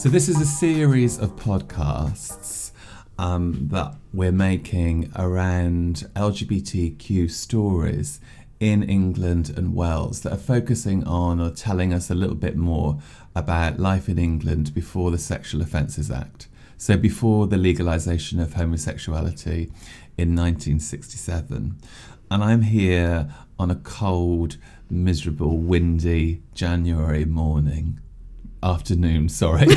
So, this is a series of podcasts um, that we're making around LGBTQ stories in England and Wales that are focusing on or telling us a little bit more about life in England before the Sexual Offences Act. So, before the legalisation of homosexuality in 1967. And I'm here on a cold, miserable, windy January morning afternoon, sorry,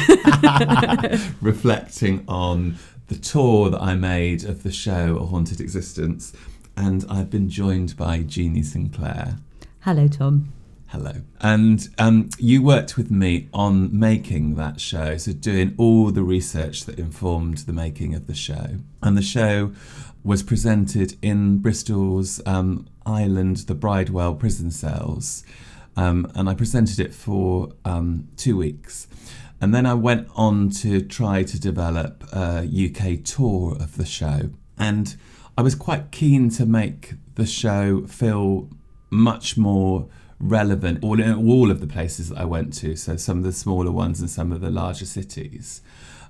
reflecting on the tour that I made of the show A Haunted Existence. And I've been joined by Jeanie Sinclair. Hello, Tom. Hello. And um, you worked with me on making that show, so doing all the research that informed the making of the show. And the show was presented in Bristol's um, Island, the Bridewell prison cells. Um, and I presented it for um, two weeks. And then I went on to try to develop a UK tour of the show. And I was quite keen to make the show feel much more relevant all in all of the places that I went to. So some of the smaller ones and some of the larger cities.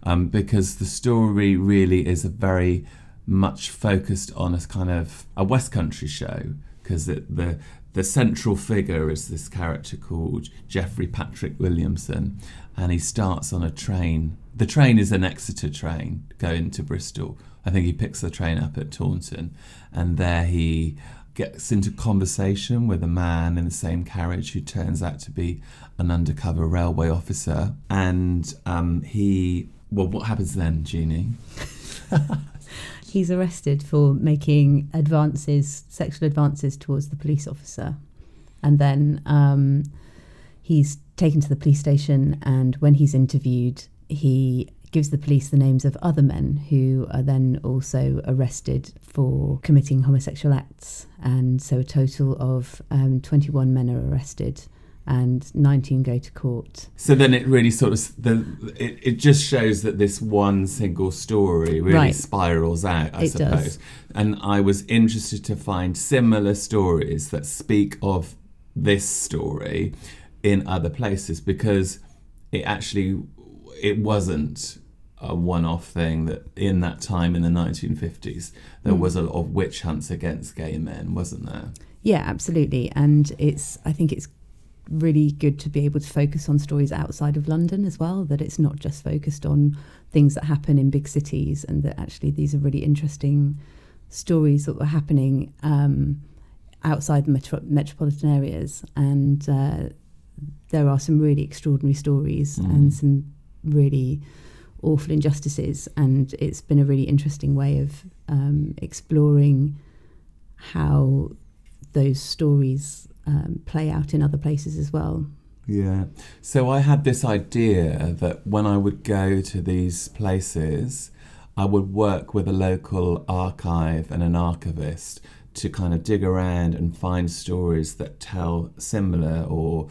Um, because the story really is a very much focused on a kind of a West Country show because the the central figure is this character called Geoffrey Patrick Williamson, and he starts on a train. The train is an Exeter train going to Bristol. I think he picks the train up at Taunton, and there he gets into conversation with a man in the same carriage who turns out to be an undercover railway officer. And um, he, well, what happens then, Jeanie? He's arrested for making advances, sexual advances towards the police officer. And then um, he's taken to the police station, and when he's interviewed, he gives the police the names of other men who are then also arrested for committing homosexual acts. And so a total of um, 21 men are arrested and 19 go to court. So then it really sort of the it, it just shows that this one single story really right. spirals out, I it suppose. Does. And I was interested to find similar stories that speak of this story in other places because it actually it wasn't a one-off thing that in that time in the 1950s there mm. was a lot of witch hunts against gay men wasn't there yeah absolutely and it's i think it's really good to be able to focus on stories outside of London as well, that it's not just focused on things that happen in big cities, and that actually these are really interesting stories that were happening um, outside the metro- metropolitan areas. And uh, there are some really extraordinary stories mm. and some really awful injustices. And it's been a really interesting way of um, exploring how those stories um, play out in other places as well. Yeah. So I had this idea that when I would go to these places, I would work with a local archive and an archivist to kind of dig around and find stories that tell similar or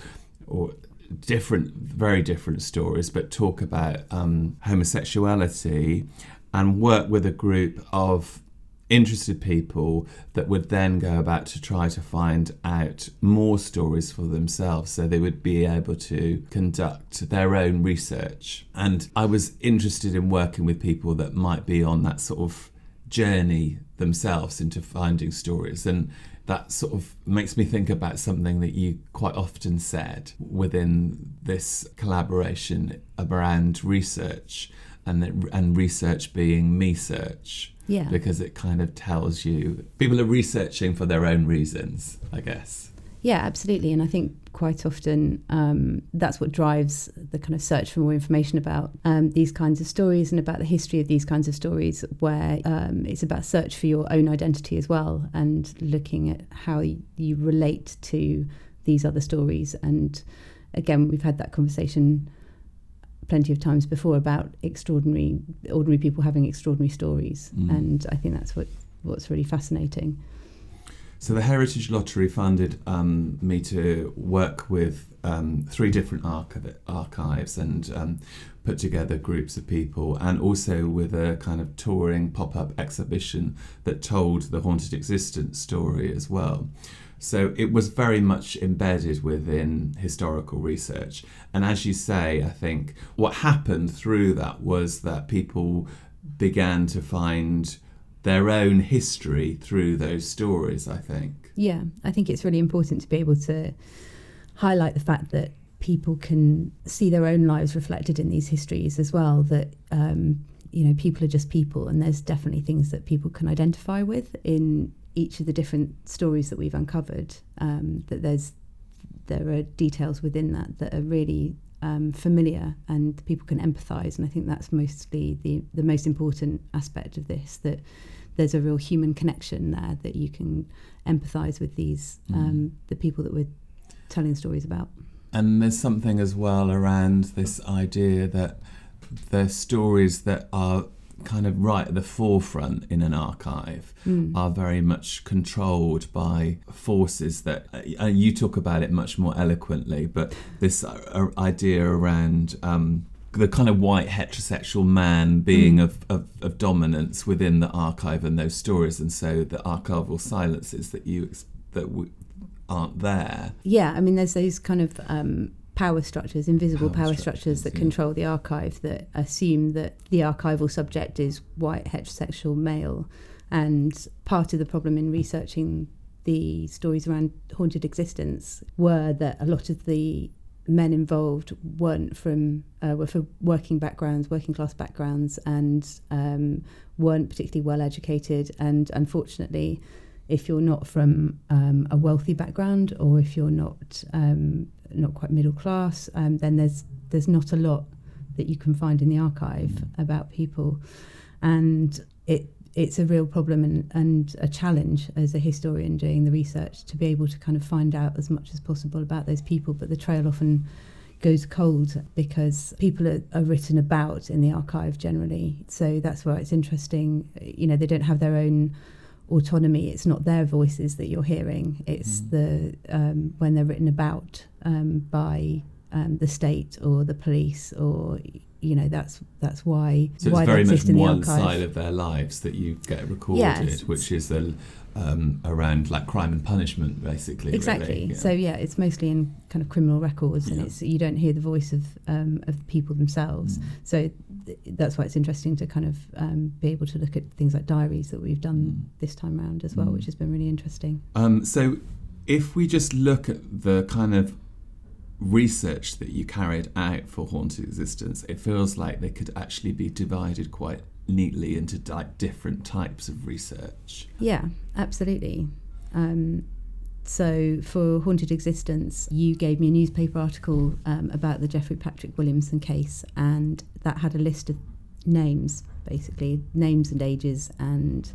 or different, very different stories, but talk about um, homosexuality and work with a group of interested people that would then go about to try to find out more stories for themselves so they would be able to conduct their own research. And I was interested in working with people that might be on that sort of journey themselves into finding stories. And that sort of makes me think about something that you quite often said within this collaboration around research and and research being me search yeah. Because it kind of tells you people are researching for their own reasons, I guess. Yeah, absolutely. And I think quite often um, that's what drives the kind of search for more information about um, these kinds of stories and about the history of these kinds of stories, where um, it's about search for your own identity as well and looking at how you relate to these other stories. And again, we've had that conversation plenty of times before about extraordinary, ordinary people having extraordinary stories, mm. and I think that's what what's really fascinating. So the Heritage Lottery funded um, me to work with um, three different archiv- archives and um, put together groups of people, and also with a kind of touring pop-up exhibition that told the haunted existence story as well. So it was very much embedded within historical research. And as you say, I think what happened through that was that people began to find their own history through those stories, I think. Yeah, I think it's really important to be able to highlight the fact that people can see their own lives reflected in these histories as well. That um, you know, people are just people, and there's definitely things that people can identify with in each of the different stories that we've uncovered. Um, that there's there are details within that that are really um, familiar and people can empathise. And I think that's mostly the the most important aspect of this. That there's a real human connection there that you can empathise with these mm. um, the people that we're telling stories about. And there's something as well around this idea that the stories that are kind of right at the forefront in an archive mm. are very much controlled by forces that uh, you talk about it much more eloquently but this uh, idea around um, the kind of white heterosexual man being mm. of, of, of, dominance within the archive and those stories and so the archival silences that you that we, aren't there yeah i mean there's those kind of um, power structures, invisible power, power structures, structures, that yeah. control the archive that assume that the archival subject is white, heterosexual, male. And part of the problem in researching the stories around haunted existence were that a lot of the men involved weren't from uh, were from working backgrounds, working class backgrounds, and um, weren't particularly well educated. And unfortunately, if you're not from um, a wealthy background or if you're not um, not quite middle class, um, then there's there's not a lot that you can find in the archive about people, and it it's a real problem and, and a challenge as a historian doing the research to be able to kind of find out as much as possible about those people. But the trail often goes cold because people are, are, written about in the archive generally. So that's why it's interesting. You know, they don't have their own autonomy. It's not their voices that you're hearing. It's mm. the um, when they're written about um, by um, the state or the police or you know that's that's why so why it's very much one side of their lives that you get recorded, yes. which is the um, around like crime and punishment, basically. Exactly. Really. Yeah. So yeah, it's mostly in kind of criminal records, and yeah. it's you don't hear the voice of um, of the people themselves. Mm. So th- that's why it's interesting to kind of um, be able to look at things like diaries that we've done mm. this time around as well, mm. which has been really interesting. Um, so if we just look at the kind of research that you carried out for haunted existence, it feels like they could actually be divided quite neatly into like different types of research. Yeah, absolutely. Um, so for Haunted Existence, you gave me a newspaper article um, about the Geoffrey Patrick Williamson case, and that had a list of names, basically names and ages, and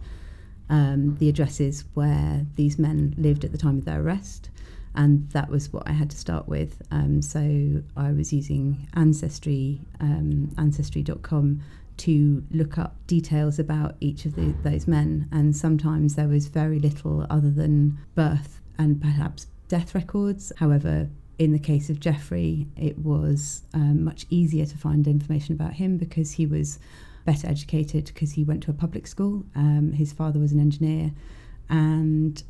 um, the addresses where these men lived at the time of their arrest. And that was what I had to start with. Um, so I was using Ancestry, um, Ancestry.com to look up details about each of the, those men, and sometimes there was very little other than birth and perhaps death records. However, in the case of Geoffrey, it was um, much easier to find information about him because he was better educated because he went to a public school. Um, his father was an engineer, and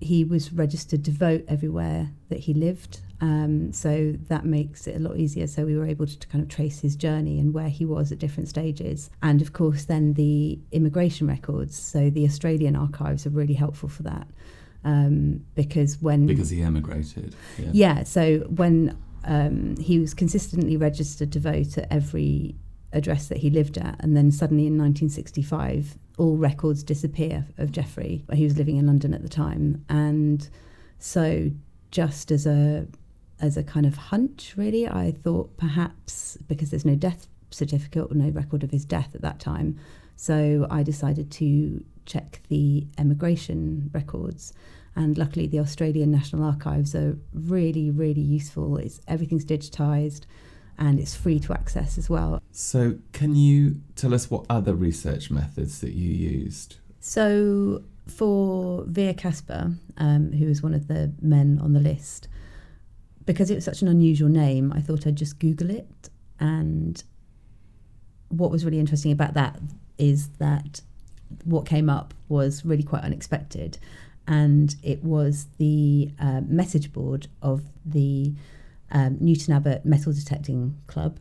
he was registered to vote everywhere that he lived. Um, so that makes it a lot easier. So we were able to, to, kind of trace his journey and where he was at different stages. And of course, then the immigration records. So the Australian archives are really helpful for that. Um, because when. Because he emigrated. Yeah. yeah so when um, he was consistently registered to vote at every address that he lived at. And then suddenly in 1965, all records disappear of Geoffrey. He was living in London at the time. And so just as a as a kind of hunch, really. I thought perhaps because there's no death certificate or no record of his death at that time, so I decided to check the emigration records. And luckily, the Australian National Archives are really, really useful. It's everything's digitized and it's free to access as well. So, can you tell us what other research methods that you used? So, for Vere Kasper, um, who was one of the men on the list, because it was such an unusual name, I thought I'd just Google it. And what was really interesting about that is that what came up was really quite unexpected. and it was the uh, message board of the um, Newton Abbot Metal Detecting Club,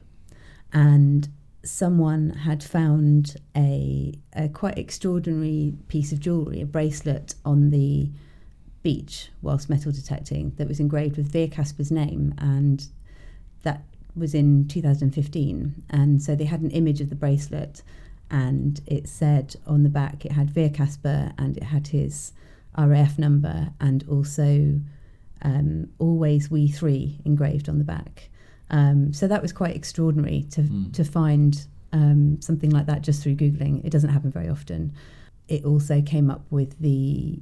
and someone had found a, a quite extraordinary piece of jewellery, a bracelet on the beach whilst metal detecting that was engraved with Vere Casper's name, and that was in 2015. And so they had an image of the bracelet, and it said on the back it had Vere Casper and it had his RAF number and also um, always we three engraved on the back. Um, so that was quite extraordinary to Mm. to find um, something like that just through googling. It doesn't happen very often. It also came up with the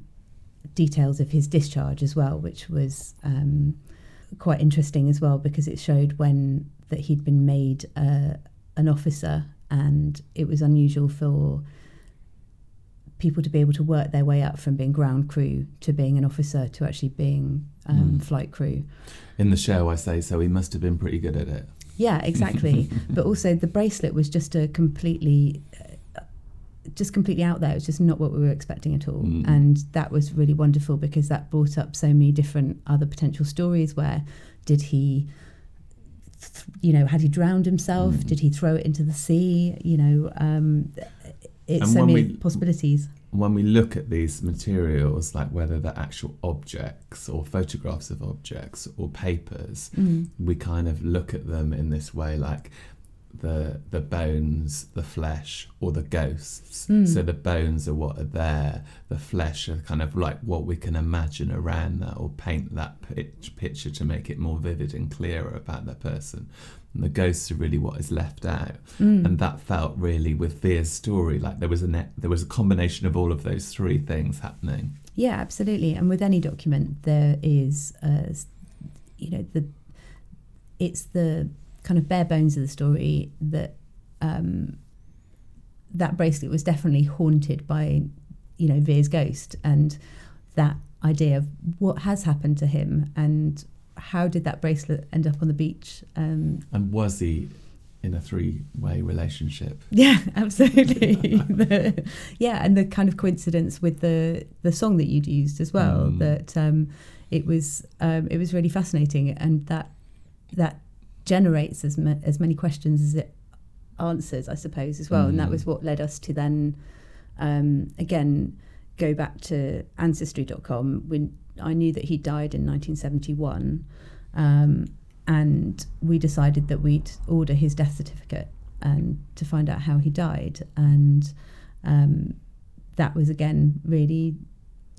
details of his discharge as well, which was um, quite interesting as well because it showed when that he'd been made uh, an officer, and it was unusual for people to be able to work their way up from being ground crew to being an officer to actually being um, Mm. flight crew. In the show, I say so. He must have been pretty good at it. Yeah, exactly. but also the bracelet was just a completely, uh, just completely out there. It was just not what we were expecting at all, Mm. and that was really wonderful because that brought up so many different other potential stories. Where did he, th- you know, had he drowned himself? Mm. Did he throw it into the sea? You know, um, it's so many we- possibilities. When we look at these materials, like whether they're actual objects or photographs of objects or papers, Mm. we kind of look at them in this way, like the the bones, the flesh, or the ghosts. Mm. So the bones are what are there. The flesh are kind of like what we can imagine around that, or paint that pitch, picture to make it more vivid and clearer about the person. And the ghosts are really what is left out, Mm. and that felt really with Vere's story like there was a net, there was a combination of all of those three things happening. Yeah, absolutely. And with any document, there is, uh, you know, the it's the kind of bare bones of the story that um, that bracelet was definitely haunted by, you know, Vere's ghost and that idea of what has happened to him and how did that bracelet end up on the beach. Um, And was he in a three-way relationship? yeah, absolutely. The- yeah, and the kind of coincidence with the the song that you'd used as well. Mm. That um, it was um, it was really fascinating, and that that generates as ma- as many questions as it answers, I suppose, as well. And that Mm. was what led us to then um, again go back to ancestry.com when I knew that he died in 1971. Um, and we decided that we'd order his death certificate and to find out how he died. And um, that was again really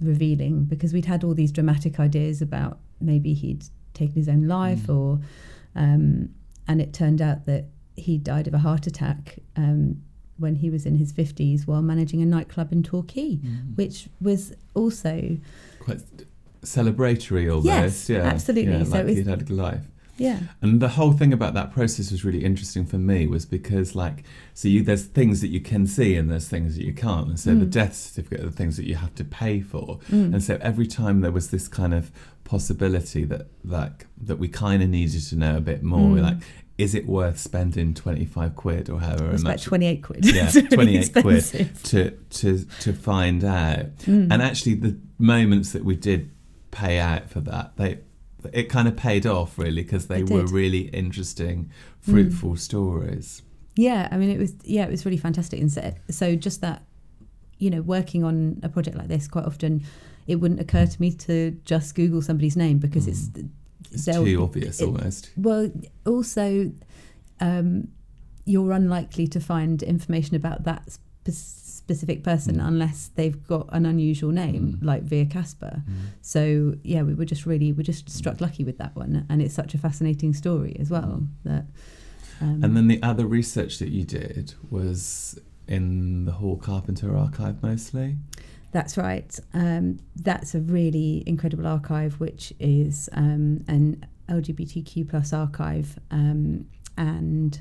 revealing because we'd had all these dramatic ideas about maybe he'd taken his own life Mm. or um, and it turned out that he died of a heart attack um, when he was in his 50s while managing a nightclub in Torquay, Mm. which was also quite celebratory almost. Yes, yeah, absolutely. Yeah, So like was- he'd had a good life. yeah And the whole thing about that process was really interesting for me was because like so you there's things that you can see and there's things that you can't. And so the Mm. death certificate are the things that you have to pay for. Mm. And so every time there was this kind of possibility that like that we kind of needed to know a bit more. We're Mm. like, is it worth spending twenty five quid or however it was about much 28 quid Yeah, really 28 quid. to to to find out? Mm. And actually, the moments that we did pay out for that, they it kind of paid off really because they were. Mm. really interesting, fruitful stories. Yeah, I mean, it was yeah, it was really fantastic. And so, so just that, you know, working on a project like this, quite often, it wouldn't occur to me to just Google somebody's name because it's It's too obvious it- almost. well, also, um, you're unlikely to find information about that specific person Mm. unless they've got an unusual name Mm. like Vere Casper. So yeah, we were just really we just struck lucky with that one, and it's such a fascinating story as well that. Um, And then the other research that you did was in the Hall Carpenter archive mostly. That's right. Um, that's a really incredible archive, which is um, an LGBTQ plus archive, um, and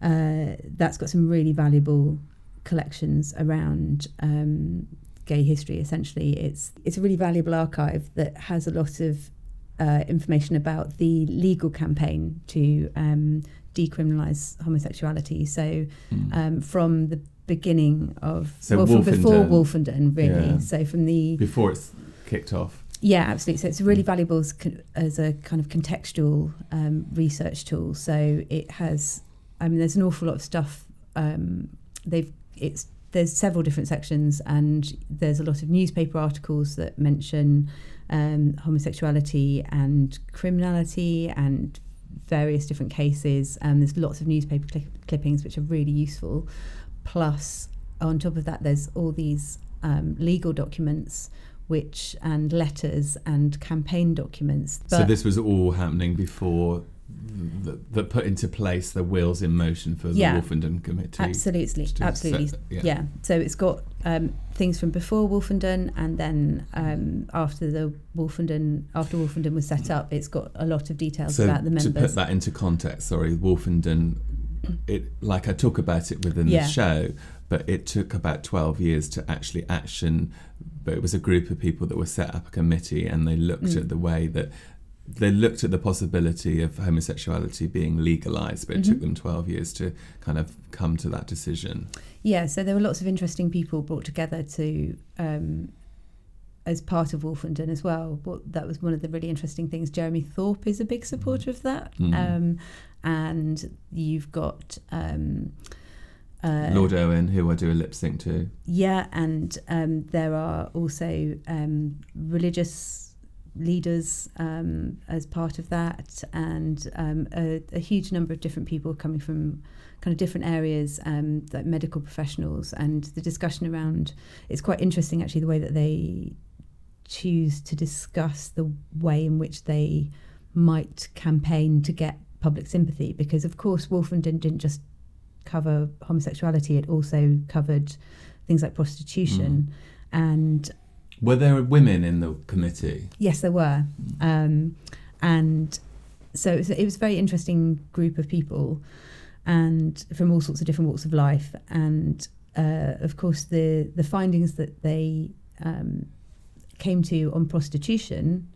uh, that's got some really valuable collections around um, gay history. Essentially, it's it's a really valuable archive that has a lot of uh, information about the legal campaign to um, decriminalise homosexuality. So Mm. um, from the beginning of So well from before Wolfenden. Wolfenden really Yeah. so from the Before it's kicked off. Yeah, absolutely. So it's really Mm. valuable as, as a kind of contextual um, research tool. So it has, I mean, there's an awful lot of stuff. Um, they've it's there's several different sections, and there's a lot of newspaper articles that mention um, homosexuality and criminality and various different cases. And there's lots of newspaper cli- clippings which are really useful. Plus, on top of that, there's all these um, legal documents which and letters and campaign documents. so this was all happening before that, that put into place the wheels in motion for the Yeah. Wolfenden Committee. absolutely, absolutely, set- yeah. yeah. So it's got um, things from before Wolfenden, and then um, after the Wolfenden, after Wolfenden was set up, it's got a lot of details So about the members. to put that into context, sorry, Wolfenden, it like I talk about it within Yeah. the show, but it took about twelve years to actually action. But it was a group of people that were set up a committee, and they looked Mm. at the way that they looked at the possibility of homosexuality being legalized, but it took Mhm. them twelve years to kind of come to that decision. Yeah, so there were lots of interesting people brought together to um, as part of Wolfenden as well. What that was one of the really interesting things. Jeremy Thorpe is a big supporter of that, Mm. um, and you've got. Um, uh, Lord Owen, who I do a lip sync to, Yeah, and um, there are also um, religious leaders um, as part of that, and um, a, a huge number of different people coming from kind of different areas, um, like medical professionals, and the discussion around it's quite interesting actually the way that they choose to discuss the way in which they might campaign to get public sympathy, because of course Wolfenden didn't just cover homosexuality; it also covered things like prostitution. And were there women in the committee? yes, there were. Um, and so it was, it was a very interesting group of people and from all sorts of different walks of life. And uh, of course, the, the findings that they um, came to on prostitution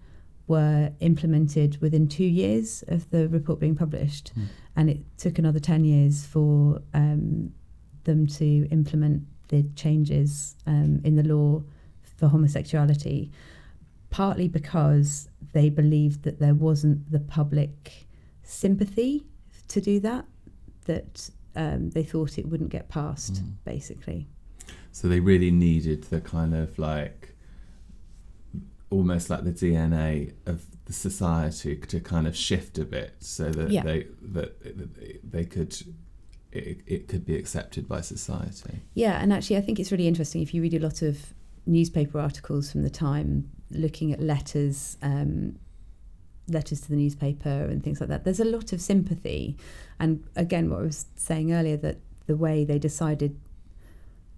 were implemented within two years of the report being published. Mm. And it took another 10 years for um, them to implement the changes um, in the law for homosexuality, partly because they believed that there wasn't the public sympathy to do that, that um, they thought it wouldn't get passed, Mm. basically. So they really needed the kind of like almost like the DNA of the society to kind of shift a bit so that Yeah. they that they could it, it could be accepted by society. Yeah, and actually, I think it's really interesting if you read a lot of newspaper articles from the time looking at letters, um, letters to the newspaper and things like that. There's a lot of sympathy, and again, what I was saying earlier that the way they decided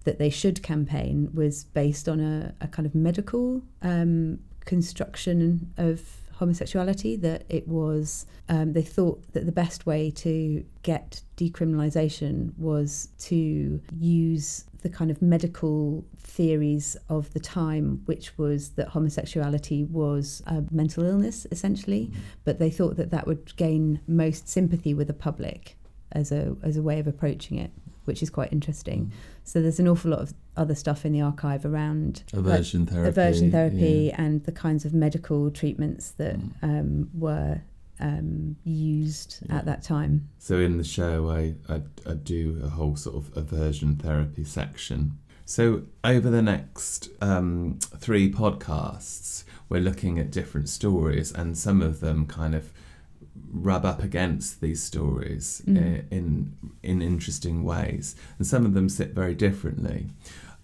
that they should campaign was based on a, a kind of medical um, construction of homosexuality that it was um, they thought that the best way to get decriminalisation was to use the kind of medical theories of the time which was that homosexuality was a mental illness essentially but they thought that that would gain most sympathy with the public as a as a way of approaching it which is quite interesting so there's an awful lot of other stuff in the archive around like, Aversion therapy. aversion therapy yeah. and the kinds of medical treatments that Mm. um, were um, used Yeah. at that time. So in the show, I, I I do a whole sort of aversion therapy section. So over the next um, three podcasts, we're looking at different stories, and some of them kind of rub up against these stories Mm. in in interesting ways, and some of them sit very differently.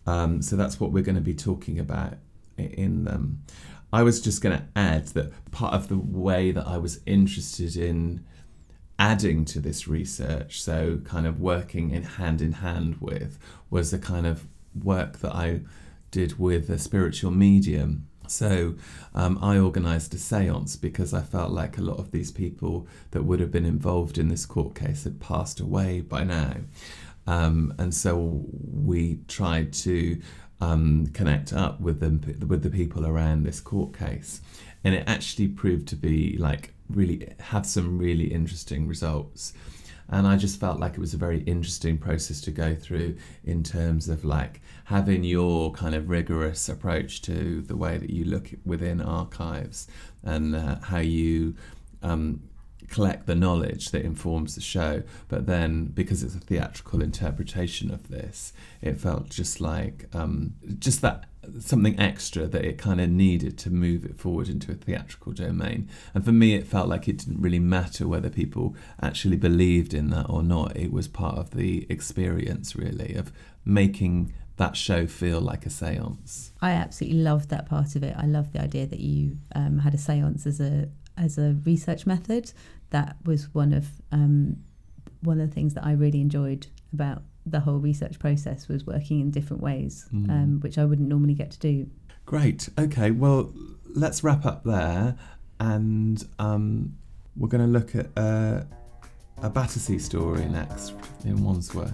Um, so that's what we're going to be talking about in them. I was just going to add that part of the way that I was interested in adding to this research, so kind of working in hand in hand with, was the kind of work that I did with a spiritual medium. So um, I organised a seance because I felt like a lot of these people that would have been involved in this court case had passed away by now. Um, and so we tried to um, connect up with them with the people around this court case, and it actually proved to be like really have some really interesting results. And I just felt like it was a very interesting process to go through in terms of like having your kind of rigorous approach to the way that you look within archives and uh, how you um, collect the knowledge that informs the show. But then, because it's a theatrical interpretation of this, it felt just like um, just that something extra that it kind of needed to move it forward into a theatrical domain. And for me, it felt like it didn't really matter whether people actually believed in that or not. It was part of the experience, really, of making that show feel like a seance. I absolutely loved that part of it. I love the idea that you um, had a seance as a as a research method. That was one of um, one of the things that I really enjoyed about the whole research process was working in different ways, mm. um, which I wouldn't normally get to do. Great. Okay. Well, let's wrap up there, and um, we're going to look at uh, a Battersea story next in Wandsworth.